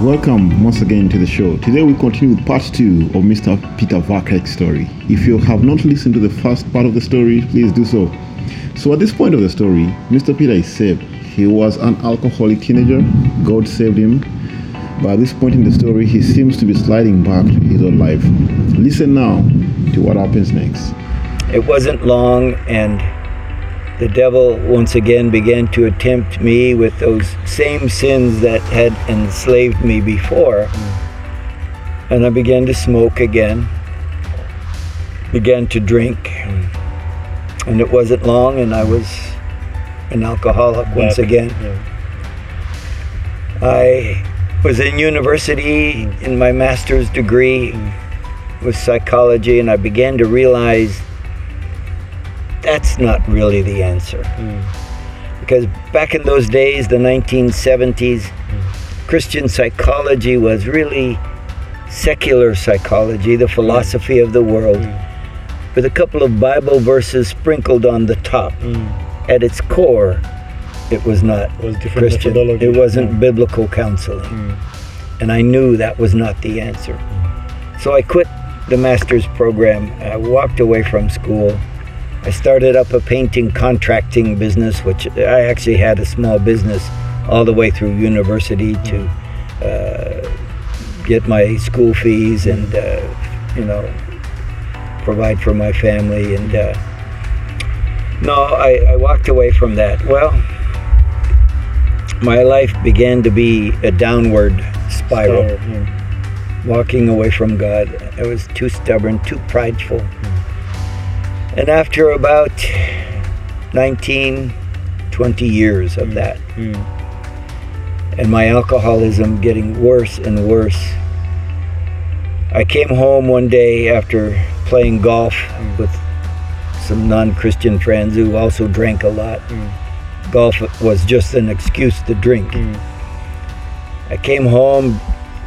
Welcome once again to the show. Today we continue with part two of Mr. Peter Vakrek's story. If you have not listened to the first part of the story, please do so. So at this point of the story, Mr. Peter is saved. He was an alcoholic teenager. God saved him. But at this point in the story, he seems to be sliding back to his old life. Listen now to what happens next. It wasn't long, and the devil once again began to tempt me with those same sins that had enslaved me before. And I began to smoke again, began to drink. And it wasn't long, and I was an alcoholic once again. I was in university in my master's degree mm. with psychology, and I began to realize that's not really the answer. Hmm. Because back in those days, the 1970s, hmm. Christian psychology was really secular psychology, the philosophy of the world, hmm. with a couple of Bible verses sprinkled on the top. At its core, it was not was Christian. It wasn't Mm. biblical counseling. And I knew that was not the answer. So I quit the master's program. I walked away from school. I started up a painting contracting business, which I actually had a small business all the way through university to uh, get my school fees and, uh, you know, provide for my family. And uh, no, I, I walked away from that. Well, my life began to be a downward spiral Mm. walking away from God. I was too stubborn, too prideful. And after about 19, 20 years of hmm. that, Mm. and my alcoholism getting worse and worse, I came home one day after playing golf hmm. with some non Christian friends who also drank a lot. Hmm. Golf was just an excuse to drink. I came home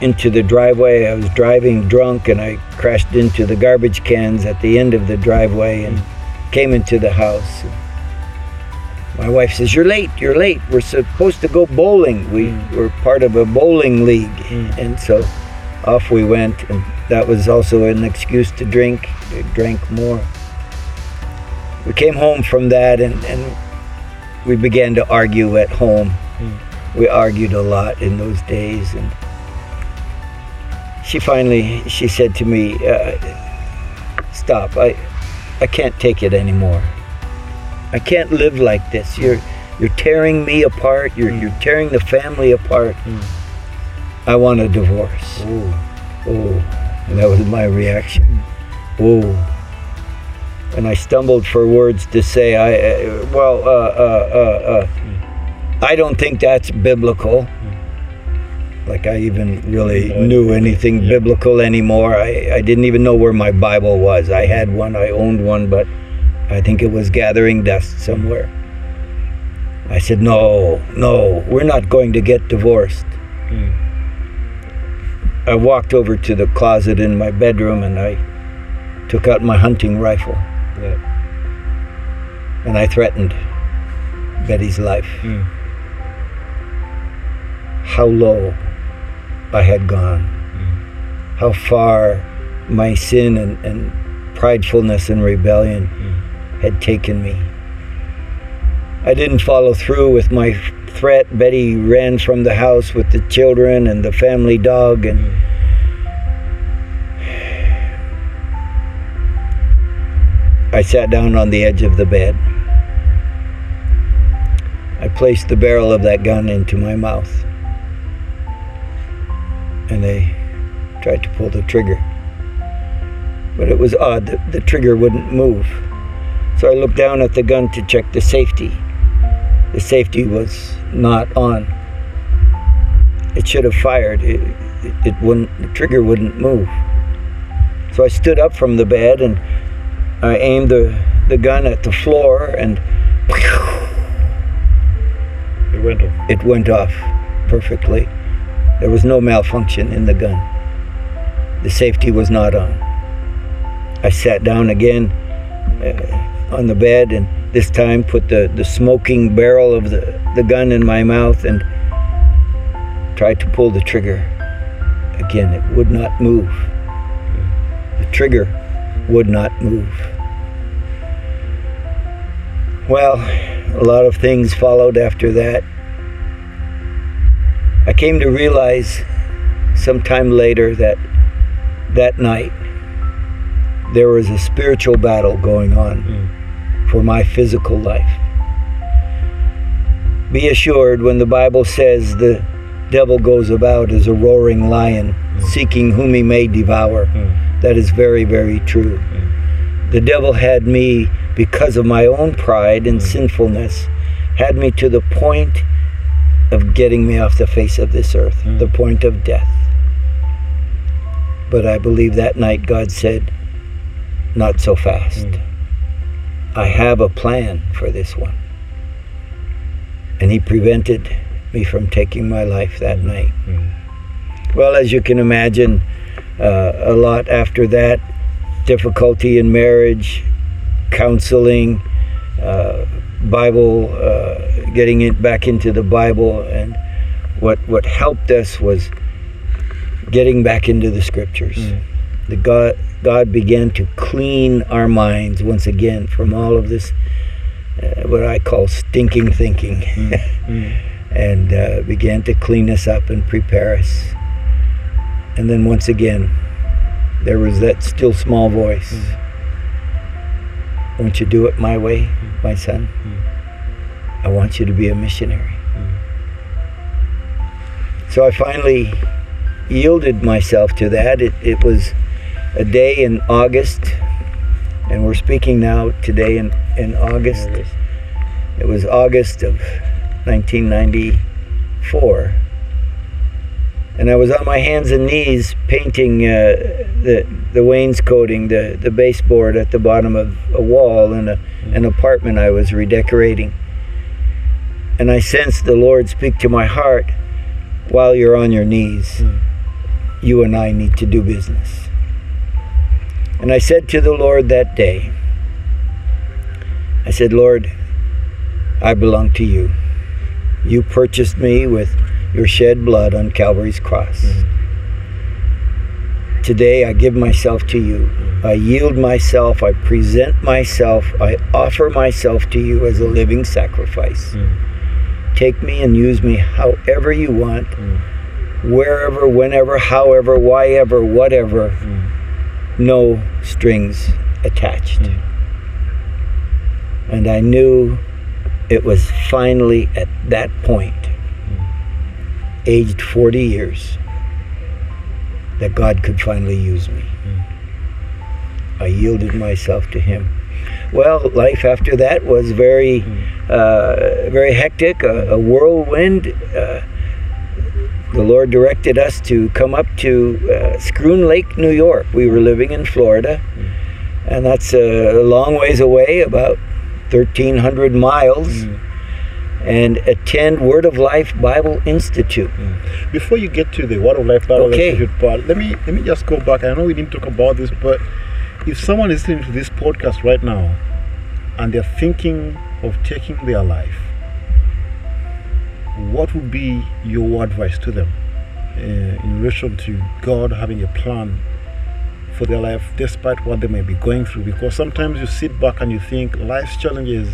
into the driveway. I was driving drunk and I crashed into the garbage cans at the end of the driveway and came into the house. My wife says, You're late, you're late. We're supposed to go bowling. We mm. were part of a bowling league. Mm. And so off we went. And that was also an excuse to drink. I drank more. We came home from that and, and we began to argue at home. Mm. We argued a lot in those days. And she finally she said to me uh, stop i i can't take it anymore. I can't live like this. You're you're tearing me apart. You're you're tearing the family apart. I want a divorce. Oh and that was my reaction. Oh and i stumbled for words to say i uh, well uh, uh, uh, uh, i don't think that's biblical like I even really knew anything yeah. biblical anymore. I, I didn't even know where my Bible was. I had one, I owned one, but I think it was gathering dust somewhere. I said, No, no, we're not going to get divorced. I walked over to the closet in my bedroom and I took out my hunting rifle Yeah. and I threatened Betty's life. Mm. How low I had gone. Mm. How far my sin and, and pridefulness and rebellion mm. had taken me. I didn't follow through with my threat. Betty ran from the house with the children and the family dog and mm. I sat down on the edge of the bed. I placed the barrel of that gun into my mouth. And they tried to pull the trigger. But it was odd that the trigger wouldn't move. So I looked down at the gun to check the safety. The safety was not on. It should have fired. It, it, it wouldn't. The trigger wouldn't move. So I stood up from the bed and I aimed the, the gun at the floor and It went off. it went off perfectly. There was no malfunction in the gun. The safety was not on. I sat down again uh, on the bed and this time put the, the smoking barrel of the, the gun in my mouth and tried to pull the trigger. again, it would not move. The trigger would not move. Well, a lot of things followed after that. I came to realize sometime later that that night there was a spiritual battle going on Mm. for my physical life. Be assured when the Bible says the devil goes about as a roaring lion, seeking whom he may devour, Mm. that is very, very true. The devil had me, because of my own pride and sinfulness, had me to the point of getting me off the face of this earth, Mm. the point of death. But I believe that night God said, Not so fast. Mm. I have a plan for this one. And He prevented me from taking my life that night. Mm. Well, as you can imagine, uh, a lot after that difficulty in marriage, counseling, uh, Bible, uh, getting it back into the Bible, and what what helped us was getting back into the Scriptures. Mm. The God God began to clean our minds once again from all of this, uh, what I call stinking thinking, Mm. and uh, began to clean us up and prepare us. And then once again, there was that still small voice. Won't you do it my way, my son? I want you to be a missionary. So I finally yielded myself to that. It, it was a day in August, and we're speaking now today in, in August. It was August of 1994. And I was on my hands and knees painting uh, the, the wainscoting, the, the baseboard at the bottom of a wall in a, an apartment I was redecorating. And I sensed the Lord speak to my heart while you're on your knees, Mm. you and I need to do business. And I said to the Lord that day, I said, Lord, I belong to you. You purchased me with your shed blood on Calvary's cross. Today I give myself to you. I yield myself. I present myself. I offer myself to you as a living sacrifice. Mm. Take me and use me however you want, Mm. wherever, whenever, however, why ever, whatever. Mm. No strings attached. Mm. And I knew it was finally at that point, aged 40 years, that God could finally use me. I yielded myself to Him. Well, life after that was very, uh, very hectic, a, a whirlwind. Uh, the Lord directed us to come up to uh, Schroon Lake, New York. We were living in Florida, and that's a long ways away, about 1,300 miles, Mm. and attend Word of Life Bible Institute. Before you get to the Word of Life Bible Okay. Institute part, let me let me just go back. I know we didn't talk about this, but if someone is listening to this podcast right now and they're thinking of taking their life, what would be your advice to them uh, in relation to God having a plan for their life despite what they may be going through? Because sometimes you sit back and you think life's challenges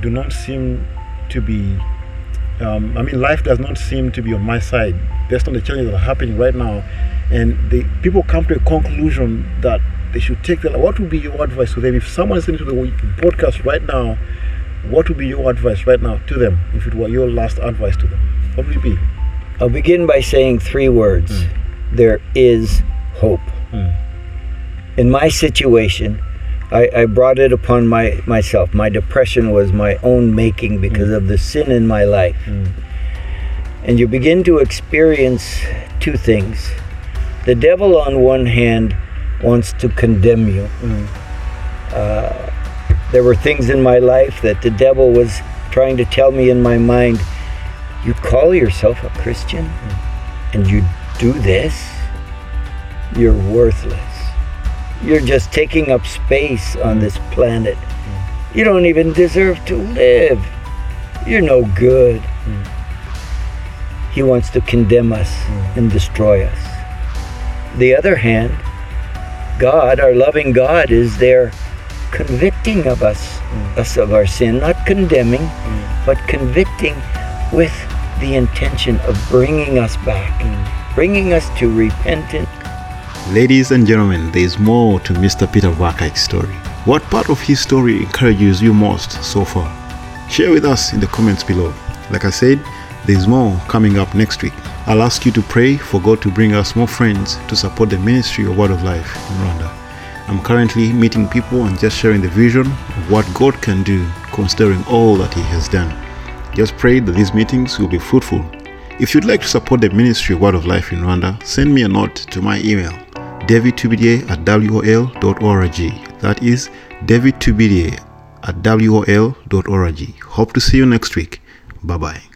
do not seem to be um, I mean, life does not seem to be on my side based on the challenges that are happening right now. And the people come to a conclusion that they should take that. What would be your advice to them? If someone is listening to the podcast right now, what would be your advice right now to them if it were your last advice to them? What would it be? I'll begin by saying three words there is hope. Mm. In my situation, I, I brought it upon my myself. My depression was my own making because of the sin in my life. Mm. And you begin to experience two things. The devil, on one hand, wants to condemn you. Mm. Uh, there were things in my life that the devil was trying to tell me in my mind you call yourself a Christian and you do this? You're worthless. You're just taking up space on this planet. You don't even deserve to live. You're no good. He wants to condemn us and destroy us. the other hand, God, our loving God, is there convicting of us, mm. us of our sin, not condemning, mm. but convicting with the intention of bringing us back, mm. bringing us to repentance. Ladies and gentlemen, there is more to Mr. Peter Vakek's story. What part of his story encourages you most so far? Share with us in the comments below. Like I said, there's more coming up next week. I'll ask you to pray for God to bring us more friends to support the ministry of Word of Life in Rwanda. I'm currently meeting people and just sharing the vision of what God can do considering all that He has done. Just pray that these meetings will be fruitful. If you'd like to support the ministry of Word of Life in Rwanda, send me a note to my email, davidtubidie at wol.org. That is davidtubidie at wol.org. Hope to see you next week. Bye bye.